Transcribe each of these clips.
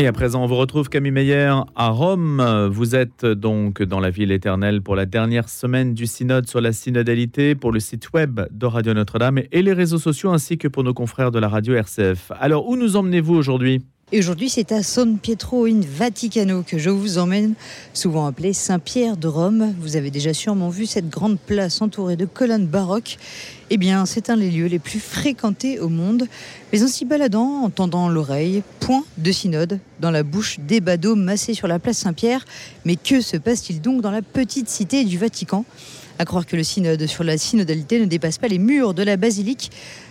Et à présent, on vous retrouve Camille Meyer à Rome. Vous êtes donc dans la ville éternelle pour la dernière semaine du synode sur la synodalité pour le site web de Radio Notre-Dame et les réseaux sociaux ainsi que pour nos confrères de la radio RCF. Alors, où nous emmenez-vous aujourd'hui? Et aujourd'hui, c'est à San Pietro in Vaticano que je vous emmène, souvent appelé Saint-Pierre de Rome. Vous avez déjà sûrement vu cette grande place entourée de colonnes baroques. Eh bien, c'est un des lieux les plus fréquentés au monde. Mais en s'y baladant, en tendant l'oreille, point de synode dans la bouche des badauds massés sur la place Saint-Pierre. Mais que se passe-t-il donc dans la petite cité du Vatican? À croire que le synode sur la synodalité ne dépasse pas les murs de la basilique.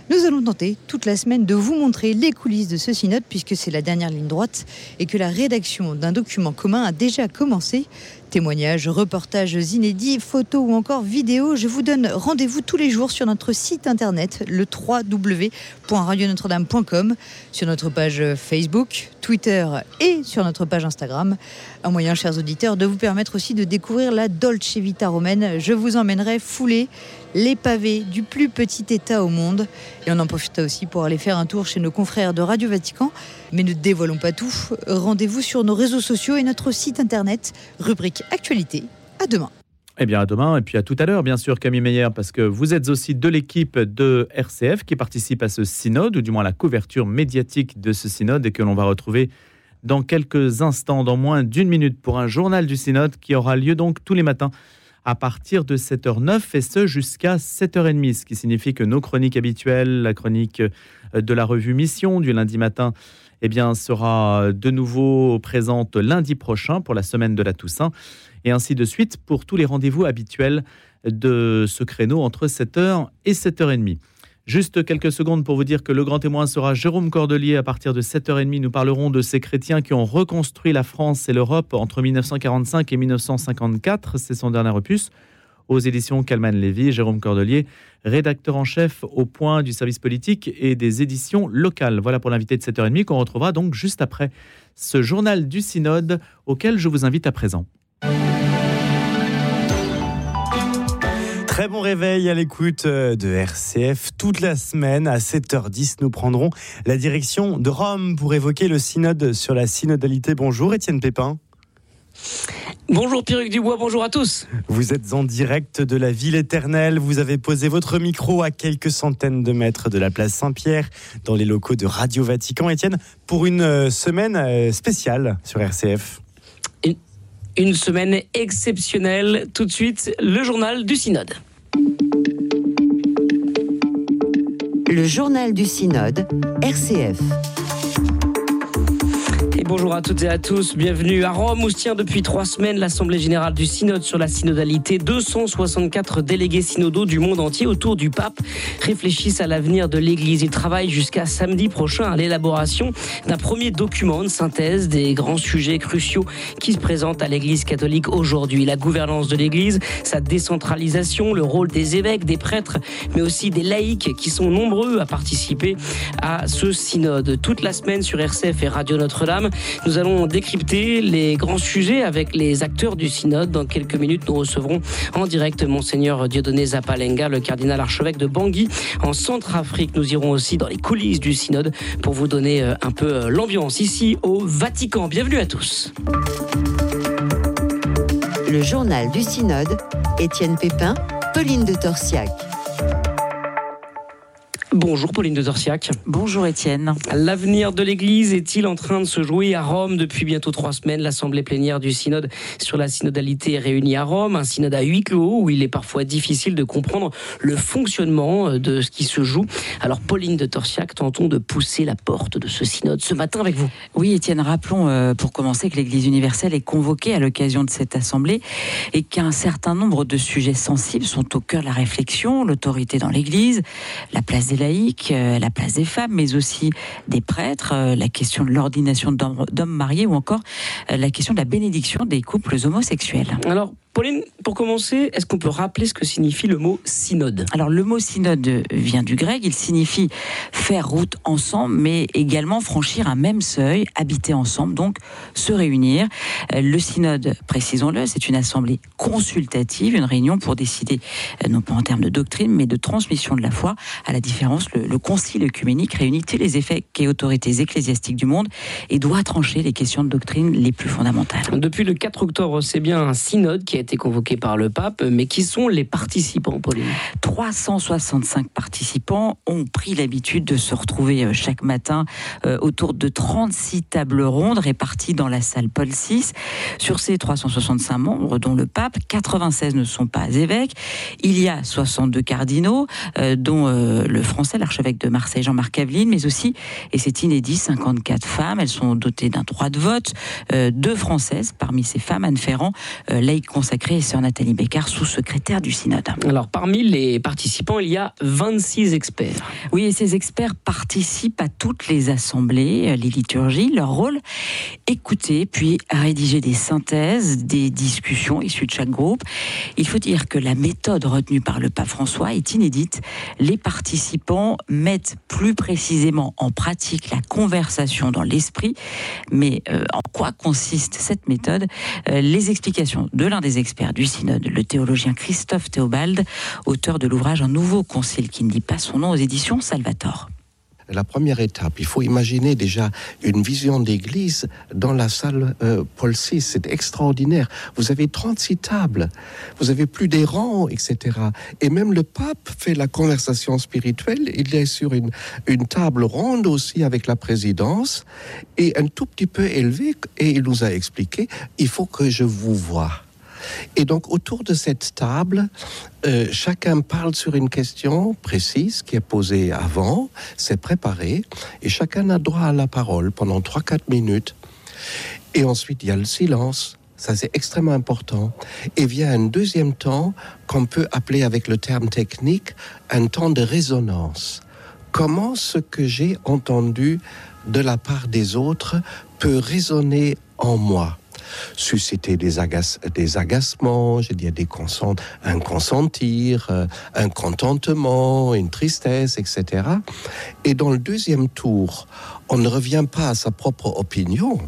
Nous allons tenter toute la semaine de vous montrer les coulisses de ce synode puisque c'est la dernière ligne droite et que la rédaction d'un document commun a déjà commencé. Témoignages, reportages inédits, photos ou encore vidéos, je vous donne rendez-vous tous les jours sur notre site internet, le www.radionotre-dame.com, sur notre page Facebook, Twitter et sur notre page Instagram. Un moyen, chers auditeurs, de vous permettre aussi de découvrir la Dolce Vita romaine. Je vous emmènerai fouler les pavés du plus petit État au monde. Et on en profite aussi pour aller faire un tour chez nos confrères de Radio Vatican. Mais ne dévoilons pas tout. Rendez-vous sur nos réseaux sociaux et notre site internet, rubrique Actualité. À demain. Eh bien, à demain et puis à tout à l'heure, bien sûr, Camille Meyer, parce que vous êtes aussi de l'équipe de RCF qui participe à ce synode, ou du moins à la couverture médiatique de ce synode, et que l'on va retrouver dans quelques instants, dans moins d'une minute, pour un journal du synode qui aura lieu donc tous les matins à partir de 7h09 et ce jusqu'à 7h30, ce qui signifie que nos chroniques habituelles, la chronique euh, de la revue Mission du lundi matin, eh bien, sera de nouveau présente lundi prochain pour la semaine de la Toussaint et ainsi de suite pour tous les rendez-vous habituels de ce créneau entre 7h et 7h30. Juste quelques secondes pour vous dire que le grand témoin sera Jérôme Cordelier à partir de 7h30. Nous parlerons de ces chrétiens qui ont reconstruit la France et l'Europe entre 1945 et 1954. C'est son dernier opus. Aux éditions Calman Lévy, Jérôme Cordelier, rédacteur en chef au point du service politique et des éditions locales. Voilà pour l'invité de 7h30 qu'on retrouvera donc juste après ce journal du synode auquel je vous invite à présent. Très bon réveil à l'écoute euh, de RCF. Toute la semaine, à 7h10, nous prendrons la direction de Rome pour évoquer le synode sur la synodalité. Bonjour Étienne Pépin. Bonjour Pierre Dubois, bonjour à tous. Vous êtes en direct de la ville éternelle. Vous avez posé votre micro à quelques centaines de mètres de la place Saint-Pierre, dans les locaux de Radio Vatican. Étienne, pour une euh, semaine euh, spéciale sur RCF. Une semaine exceptionnelle. Tout de suite, le journal du synode. Le journal du synode, RCF bonjour à toutes et à tous. Bienvenue à Rome où se tient depuis trois semaines l'Assemblée générale du synode sur la synodalité. 264 délégués synodaux du monde entier autour du pape réfléchissent à l'avenir de l'Église. Ils travaillent jusqu'à samedi prochain à l'élaboration d'un premier document, de synthèse des grands sujets cruciaux qui se présentent à l'Église catholique aujourd'hui. La gouvernance de l'Église, sa décentralisation, le rôle des évêques, des prêtres, mais aussi des laïcs qui sont nombreux à participer à ce synode. Toute la semaine sur RCF et Radio Notre-Dame, nous allons décrypter les grands sujets avec les acteurs du synode. Dans quelques minutes, nous recevrons en direct Monseigneur Dieudonné Zapalenga, le cardinal archevêque de Bangui en Centrafrique. Nous irons aussi dans les coulisses du synode pour vous donner euh, un peu euh, l'ambiance ici au Vatican. Bienvenue à tous. Le journal du synode, Étienne Pépin, Pauline de Torsiac. Bonjour Pauline de Zorciac. Bonjour Étienne. L'avenir de l'Église est-il en train de se jouer à Rome depuis bientôt trois semaines? L'Assemblée plénière du synode sur la synodalité est réunie à Rome, un synode à huis clos où il est parfois difficile de comprendre le fonctionnement euh, de ce qui se joue. Alors Pauline de Torsiac, tentons de pousser la porte de ce synode ce matin avec vous. Oui Étienne, rappelons euh, pour commencer que l'Église universelle est convoquée à l'occasion de cette Assemblée et qu'un certain nombre de sujets sensibles sont au cœur de la réflexion, l'autorité dans l'Église, la place des laïcs, euh, la place des femmes, mais aussi des prêtres, euh, la question de l'ordination d'hommes mariés ou encore euh, la question de la bénédiction des couples homosexuels. Pauline, pour commencer, est-ce qu'on peut rappeler ce que signifie le mot synode? Alors le mot synode vient du grec, il signifie faire route ensemble, mais également franchir un même seuil, habiter ensemble, donc se réunir. Euh, le synode, précisons-le, c'est une assemblée consultative, une réunion pour décider, euh, non pas en termes de doctrine, mais de transmission de la foi. À la différence, le, concile œcuménique réunit tous les évêques et autorités ecclésiastiques du monde et doit trancher les questions de doctrine les plus fondamentales. Depuis le 4 octobre, c'est bien un synode qui a été convoqué par le pape, mais qui sont les participants, Pauline? 365 participants ont pris l'habitude de se retrouver euh, chaque matin euh, autour de 36 tables rondes réparties dans la salle Paul VI. Sur ces 365 membres, dont le pape, 96 ne sont pas évêques. Il y a 62 cardinaux, euh, dont le français, l'archevêque de Marseille, Jean-Marc Aveline, mais aussi, et c'est inédit, 54 femmes. Elles sont dotées d'un droit de vote, deux françaises parmi ces femmes, Anne Ferrand, laïque consacrée, sœur Nathalie Bécard, sous-secrétaire du synode. Alors, parmi les participants, il y a 26 experts. Oui, et ces experts participent à toutes les assemblées, les liturgies. Leur rôle, écouter, puis rédiger des synthèses, des discussions issues de chaque groupe. Il faut dire que la méthode retenue par le pape François est inédite. Les participants mettent plus précisément en pratique la conversation dans l'esprit. Mais euh, en quoi consiste cette méthode? Euh, Les explications de l'un des experts du synode, le théologien Christophe Théobald, auteur de l'ouvrage Un nouveau concile qui ne dit pas son nom aux éditions Salvator la première étape, il faut imaginer déjà une vision d'église dans la salle euh, Paul VI. C'est extraordinaire. Vous avez 36 tables, vous avez plus des rangs, etc. Et même le pape fait la conversation spirituelle. Il est sur une, une table ronde aussi avec la présidence et un tout petit peu élevé. Et il nous a expliqué, il faut que je vous voie. Et donc autour de cette table, euh, chacun parle sur une question précise qui est posée avant, c'est préparé, et chacun a droit à la parole pendant 3-4 minutes. Et ensuite, il y a le silence. Ça, c'est extrêmement important. Et vient un deuxième temps qu'on peut appeler avec le terme technique un temps de résonance. Comment ce que j'ai entendu de la part des autres peut résonner en moi? Susciter des, des agacements, j'ai dit des consent, un consentir, euh, un contentement, une tristesse, etc. Et dans le deuxième tour, on ne revient pas à sa propre opinion,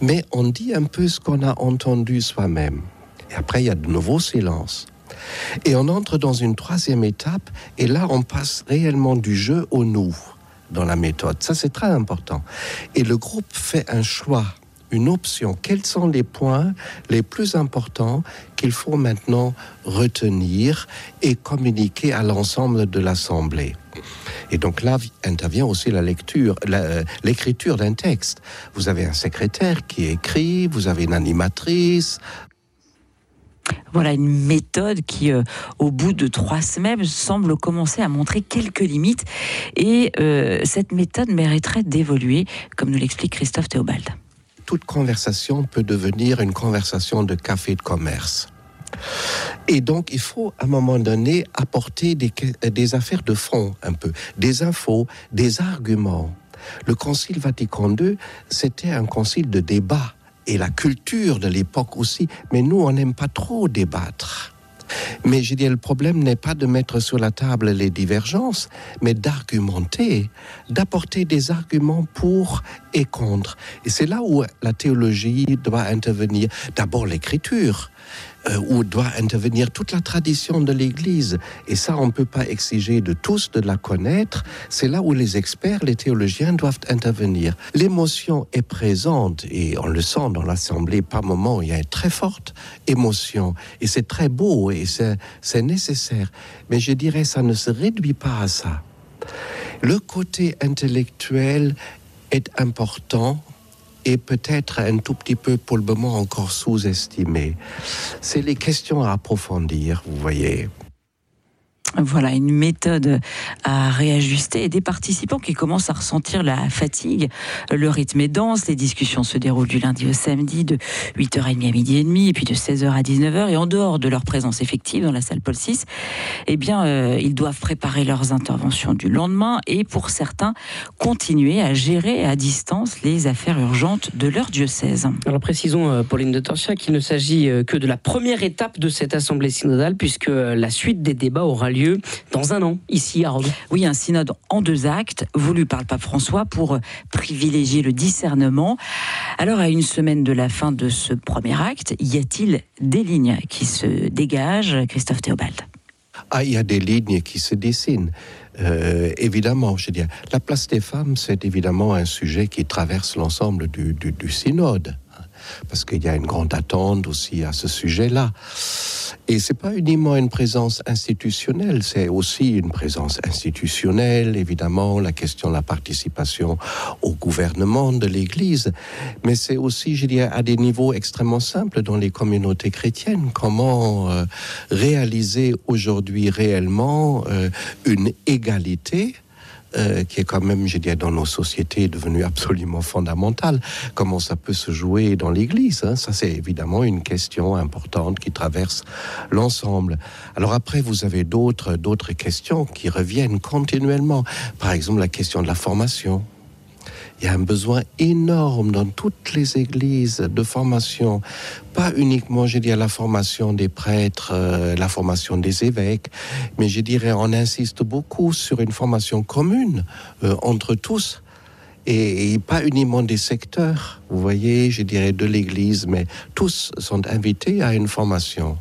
mais on dit un peu ce qu'on a entendu soi-même. Et après, il y a de nouveaux silences. Et on entre dans une troisième étape, et là, on passe réellement du jeu au nous dans la méthode. Ça, c'est très important. Et le groupe fait un choix une option. Quels sont les points les plus importants qu'il faut maintenant retenir et communiquer à l'ensemble de l'Assemblée? Et donc là intervient aussi la lecture, euh, l'écriture d'un texte. Vous avez un secrétaire qui écrit, vous avez une animatrice, voilà une méthode qui, euh, au bout de trois semaines, semble commencer à montrer quelques limites. Et euh, cette méthode mériterait d'évoluer, comme nous l'explique Christophe Théobald toute conversation peut devenir une conversation de café de commerce. Et donc, il faut à un moment donné apporter des, affaires de fond un peu, des infos, des arguments. Le Concile Vatican II, c'était un concile de débat et la culture de l'époque aussi, mais nous, on n'aime pas trop débattre. Mais je dis, le problème n'est pas de mettre sur la table les divergences, mais d'argumenter, d'apporter des arguments pour et contre. Et c'est là où la théologie doit intervenir. D'abord l'écriture, euh, où doit intervenir toute la tradition de l'Église. Et ça, on ne peut pas exiger de tous de la connaître. C'est là où les experts, les théologiens doivent intervenir. L'émotion est présente et on le sent dans l'Assemblée par moments. Il y a une très forte émotion et c'est très beau et c'est nécessaire. Mais je dirais, ça ne se réduit pas à ça. Le côté intellectuel est important et peut-être un tout petit peu pour le moment encore sous-estimé. C'est les questions à approfondir, vous voyez. Voilà une méthode à réajuster et des participants qui commencent à ressentir la fatigue. Le rythme est dense, les discussions se déroulent du lundi au samedi de 8h30 à midi et demi et puis de 16h à 19h et en dehors de leur présence effective dans la salle Paul VI, eh bien euh, ils doivent préparer leurs interventions du lendemain et pour certains continuer à gérer à distance les affaires urgentes de leur diocèse. Alors précisons euh, Pauline de qu'il ne s'agit euh, que de la première étape de cette assemblée synodale puisque la suite des débats aura lieu dans un an, ici à Rome. Oui, un synode en deux actes, voulu par le pape François pour privilégier le discernement. Alors, à une semaine de la fin de ce premier acte, y a-t-il des lignes qui se dégagent, Christophe Théobald? Ah, il y a des lignes qui se dessinent. Euh, évidemment, je veux dire, la place des femmes, c'est évidemment un sujet qui traverse l'ensemble du, du, du synode parce qu'il y a une grande attente aussi à ce sujet-là. Et c'est pas uniquement une présence institutionnelle, c'est aussi une présence institutionnelle, évidemment, la question de la participation au gouvernement de l'Église, mais c'est aussi, je dirais, à des niveaux extrêmement simples dans les communautés chrétiennes. Comment euh, réaliser aujourd'hui réellement euh, une égalité euh, qui est quand même, je dirais, dans nos sociétés devenu absolument fondamentale. Comment ça peut se jouer dans l'Église hein? Ça, c'est évidemment une question importante qui traverse l'ensemble. Alors après, vous avez d'autres d'autres questions qui reviennent continuellement. Par exemple, la question de la formation. Il y a un besoin énorme dans toutes les églises de formation, pas uniquement, je dirais, la formation des prêtres, euh, la formation des évêques, mais je dirais, on insiste beaucoup sur une formation commune euh, entre tous. Et, et, pas uniquement des secteurs, vous voyez, je dirais de l'Église, mais tous sont invités à une formation.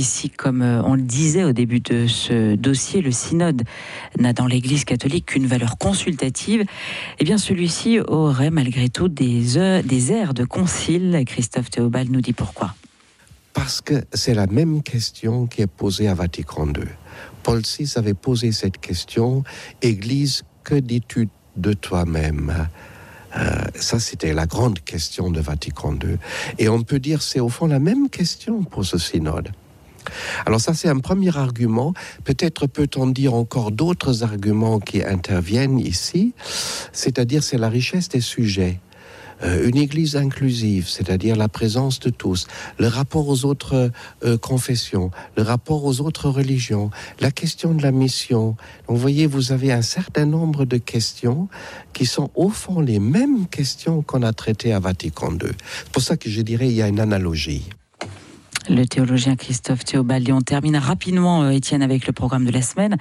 Ici, comme euh, on le disait au début de ce dossier, le synode n'a dans l'Église catholique qu'une valeur consultative. Eh bien, celui-ci aurait malgré tout des, des airs de concile. Christophe Théobald nous dit pourquoi. Parce que c'est la même question qui est posée à Vatican II. Paul VI avait posé cette question Église, que dis-tu de toi-même? Euh, ça, c'était la grande question de Vatican II. Et on peut dire c'est au fond la même question pour ce synode. Alors ça, c'est un premier argument. Peut-être peut-on dire encore d'autres arguments qui interviennent ici, c'est-à-dire c'est la richesse des sujets. Euh, une église inclusive, c'est-à-dire la présence de tous, le rapport aux autres euh, confessions, le rapport aux autres religions, la question de la mission. Donc, vous voyez, vous avez un certain nombre de questions qui sont au fond les mêmes questions qu'on a traitées à Vatican II. C'est pour ça que je dirais il y a une analogie le théologien Christophe Théobald. Et on termine rapidement, euh, Étienne, avec le programme de la semaine.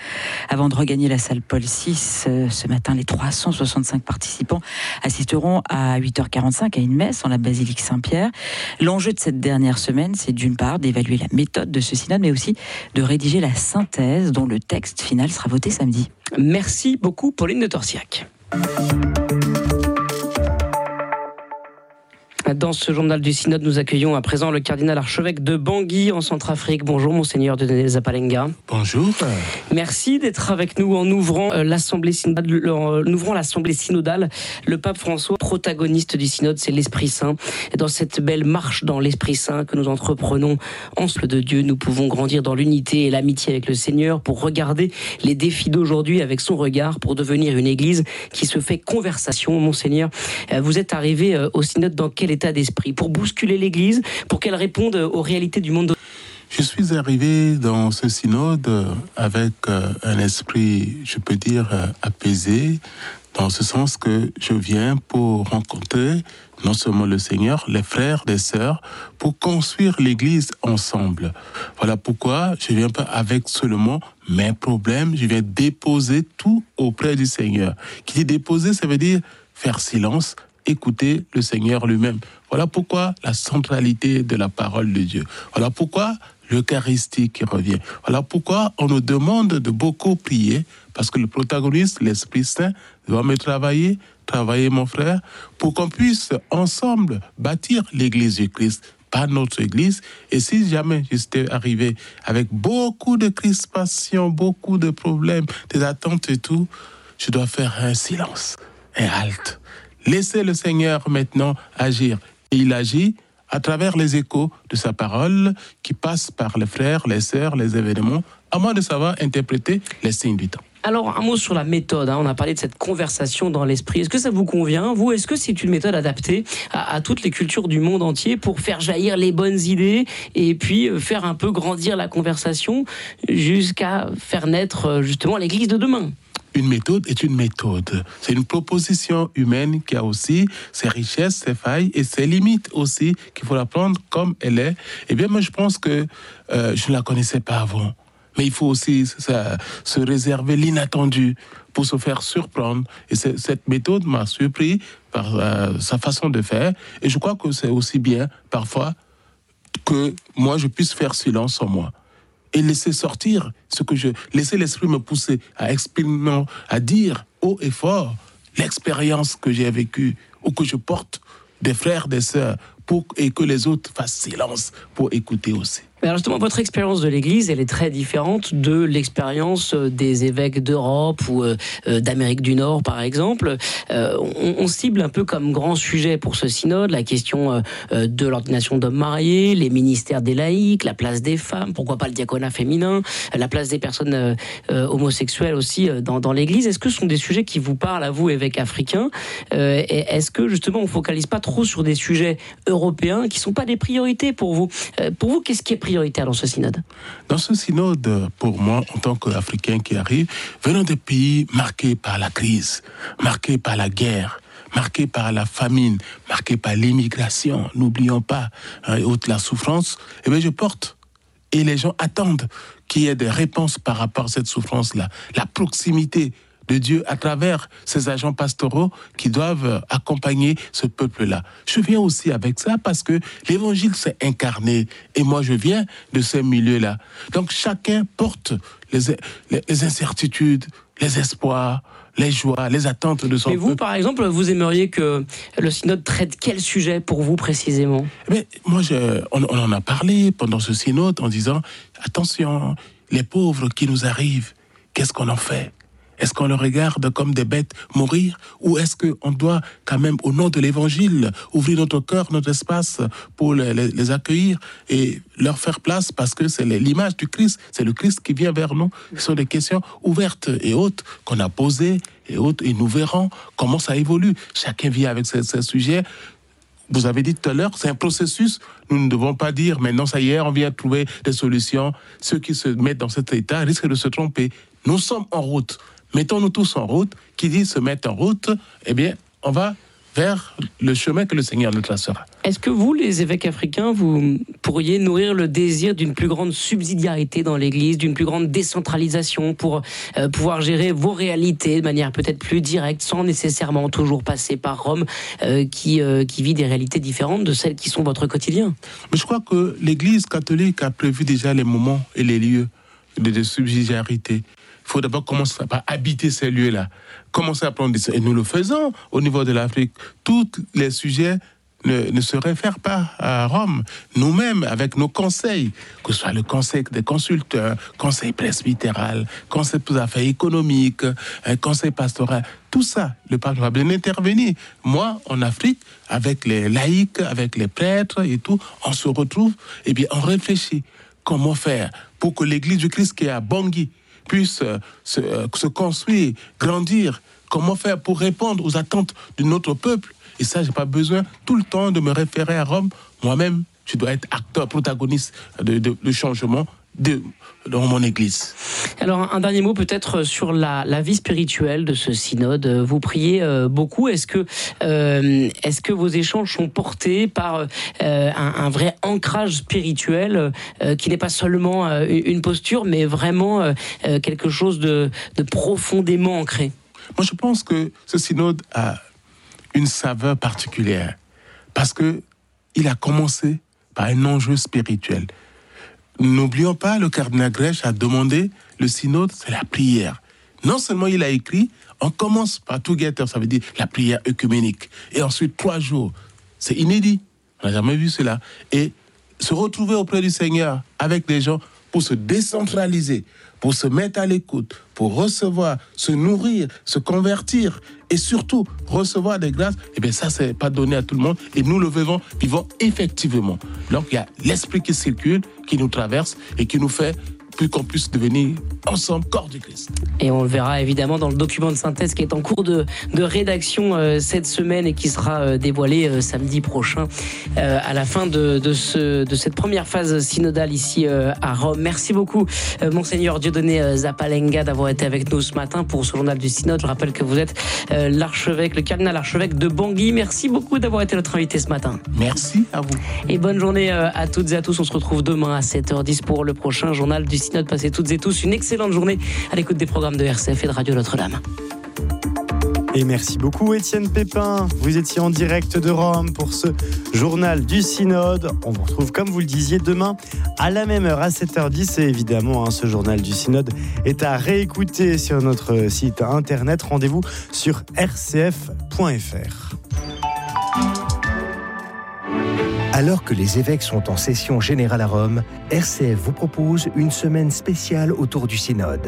Avant de regagner la salle Paul VI, euh, ce matin, les 365 participants assisteront à 8h45 à une messe en la basilique Saint-Pierre. L'enjeu de cette dernière semaine, c'est d'une part d'évaluer la méthode de ce synode, mais aussi de rédiger la synthèse dont le texte final sera voté samedi. Merci beaucoup, Pauline de Torsiac. Dans ce journal du Synode, nous accueillons à présent le cardinal archevêque de Bangui en Centrafrique. Bonjour, monseigneur de Zapalenga. Bonjour. Merci d'être avec nous en ouvrant euh, l'assemblée synodale. En ouvrant l'assemblée synodale, le pape François, protagoniste du synode, c'est l'Esprit Saint. Et dans cette belle marche dans l'Esprit Saint que nous entreprenons en de Dieu, nous pouvons grandir dans l'unité et l'amitié avec le Seigneur pour regarder les défis d'aujourd'hui avec son regard pour devenir une Église qui se fait conversation. Monseigneur, euh, vous êtes arrivé euh, au synode dans quel état d'esprit, pour bousculer l'Église, pour qu'elle réponde aux réalités du monde je suis arrivé dans ce synode avec euh, un esprit, je peux dire, euh, apaisé, dans ce sens que je viens pour rencontrer non seulement le Seigneur, les frères, les sœurs, pour construire l'Église ensemble. Voilà pourquoi je viens pas avec seulement mes problèmes, je viens déposer tout auprès du Seigneur. Qui dit déposer, ça veut dire faire silence, écouter le Seigneur lui-même. Voilà pourquoi la centralité de la parole de Dieu. Voilà pourquoi l'Eucharistie qui revient. Voilà pourquoi on nous demande de beaucoup prier, parce que le protagoniste, l'Esprit Saint, doit me travailler, travailler mon frère, pour qu'on puisse ensemble bâtir l'Église du Christ, pas notre Église. Et si jamais j'étais arrivé avec beaucoup de crispation, beaucoup de problèmes, des attentes et tout, je dois faire un silence, un halte Laissez le Seigneur maintenant agir. Et il agit à travers les échos de sa parole qui passent par les frères, les sœurs, les événements, à moins de savoir interpréter les signes du temps. Alors, un mot sur la méthode. hein. On a parlé de cette conversation dans l'esprit. Est-ce que ça vous convient, vous? Est-ce que c'est une méthode adaptée à, toutes les cultures du monde entier pour faire jaillir les bonnes idées et puis euh, faire un peu grandir la conversation jusqu'à faire naître euh, justement l'Église de demain? Une méthode est une méthode. C'est une proposition humaine qui a aussi ses richesses, ses failles et ses limites aussi, qu'il faut la prendre comme elle est. Eh bien, moi, je pense que euh, je ne la connaissais pas avant. Mais il faut aussi se réserver l'inattendu pour se faire surprendre. Et cette méthode m'a surpris par euh, sa façon de faire. Et je crois que c'est aussi bien, parfois, que moi, je puisse faire silence en moi et laisser sortir ce que je laisser l'esprit me pousser à exprimer à dire haut et fort l'expérience que j'ai vécue ou que je porte des frères des sœurs pour et que les autres fassent silence pour écouter aussi Alors justement, votre expérience de l'Église, elle est très différente de l'expérience euh, des évêques d'Europe ou euh, euh, d'Amérique du Nord, par exemple. On, cible un peu comme grand sujet pour ce synode la question de l'ordination d'hommes mariés, les ministères des laïcs, la place des femmes, pourquoi pas le diaconat féminin, la place des personnes homosexuelles aussi dans, l'Église. Est-ce que ce sont des sujets qui vous parlent à vous, Euh, et Est-ce que justement on focalise pas trop sur des sujets européens qui sont pas des priorités pour vous? Pour vous, qu'est-ce qui est dans ce synode Dans ce synode, pour moi, en tant qu'Africain qui arrive, venant des pays marqués par la crise, marqués par la guerre, marqués par la famine, marqués par l'immigration, n'oublions pas, hein, et la souffrance, eh bien, je porte. Et les gens attendent qu'il y ait des réponses par rapport à cette souffrance-là. La proximité de Dieu à travers ces agents pastoraux qui doivent accompagner ce peuple-là. Je viens aussi avec ça parce que l'évangile s'est incarné et moi je viens de ce milieu-là. Donc chacun porte les, les, les incertitudes, les espoirs, les joies, les attentes de son Mais vous, peuple. par exemple, vous aimeriez que le synode traite quel sujet pour vous précisément? Mais moi, je, on, on en a parlé pendant ce synode en disant attention, les pauvres qui nous arrivent, qu'est-ce qu'on en fait? Est-ce qu'on les regarde comme des bêtes mourir Ou est-ce qu'on doit quand même, au nom de l'évangile, ouvrir notre cœur, notre espace pour les, accueillir et leur faire place parce que c'est l'image du Christ, c'est le Christ qui vient vers nous. Ce sont des questions ouvertes et hautes qu'on a posées et autres, et nous verrons comment ça évolue. Chacun vient avec ses, ses sujets. Vous avez dit tout à l'heure, c'est un processus. Nous ne devons pas dire maintenant, ça y est, on vient trouver des solutions. Ceux qui se mettent dans cet état risquent de se tromper. Nous sommes en route. Mettons-nous tous en route. Qui dit se mettre en route, eh bien, on va vers le chemin que le Seigneur nous tracera. Est-ce que vous, les évêques africains, vous pourriez nourrir le désir d'une plus grande subsidiarité dans l'Église, d'une plus grande décentralisation pour euh, pouvoir gérer vos réalités de manière peut-être plus directe, sans nécessairement toujours passer par Rome, euh, qui, euh, qui vit des réalités différentes de celles qui sont votre quotidien? Mais je crois que l'Église catholique a prévu déjà les moments et les lieux de, de subsidiarité. Il faut d'abord commencer par habiter ces lieux-là, commencer à prendre des... Et nous le faisons au niveau de l'Afrique. Tous les sujets ne, ne se réfèrent pas à Rome. Nous-mêmes, avec nos conseils, que ce soit le conseil des consulteurs, conseil presbytéral, conseil pour affaires économiques, un conseil pastoral, tout ça, le pape va bien intervenir. Moi, en Afrique, avec les laïcs, avec les prêtres et tout, on se retrouve, et bien, on réfléchit. Comment faire pour que l'Église du Christ qui est à Bangui puisse euh, se, euh, se construire, grandir. Comment faire pour répondre aux attentes de notre peuple? Et ça, j'ai pas besoin tout le temps de me référer à Rome. Moi-même, je dois être acteur, protagoniste de, de, de changement de, dans mon Église. Alors, un dernier mot peut-être sur la, la, vie spirituelle de ce synode. Vous priez euh, beaucoup. Est-ce que, euh, est que vos échanges sont portés par euh, un, un, vrai ancrage spirituel qui n'est pas seulement une posture, mais vraiment quelque chose de, de, profondément ancré? Moi, je pense que ce synode a une saveur particulière parce que il a commencé par un enjeu spirituel. N'oublions pas, le cardinal Grèche a demandé le synode, c'est la prière. Non seulement il a écrit, on commence par Together, ça veut dire la prière œcuménique. Et ensuite, trois jours. C'est inédit. On n'a jamais vu cela. Et se retrouver auprès du Seigneur avec des gens pour se décentraliser, pour se mettre à l'écoute, pour recevoir, se nourrir, se convertir et surtout recevoir des grâces, eh bien ça, c'est pas donné à tout le monde. Et nous le vivons, vivons effectivement. Donc il y a l'esprit qui circule, qui nous traverse et qui nous fait qu'on puisse devenir ensemble corps du Christ. Et on le verra évidemment dans le document de synthèse qui est en cours de, de rédaction euh, cette semaine et qui sera euh, dévoilé euh, samedi prochain à la fin de, de, ce, de cette première phase synodale ici à Rome. Merci beaucoup, Monseigneur Dieudonné Zapalenga, d'avoir été avec nous ce matin pour ce journal du synode. Je rappelle que vous êtes l'archevêque, le cardinal archevêque de Bangui. Merci beaucoup d'avoir été notre invité ce matin. Merci à vous. Et bonne journée à toutes et à tous. On se retrouve demain à 7h10 pour le prochain journal du synode de passer toutes et tous une excellente journée à l'écoute des programmes de RCF et de Radio Notre-Dame. Et merci beaucoup Étienne Pépin. Vous étiez en direct de Rome pour ce journal du synode. On vous retrouve comme vous le disiez demain à la même heure à 7h10 et évidemment hein, ce journal du synode est à réécouter sur notre site internet. Rendez-vous sur rcf.fr. Alors que les évêques sont en session générale à Rome, RCF vous propose une semaine spéciale autour du synode.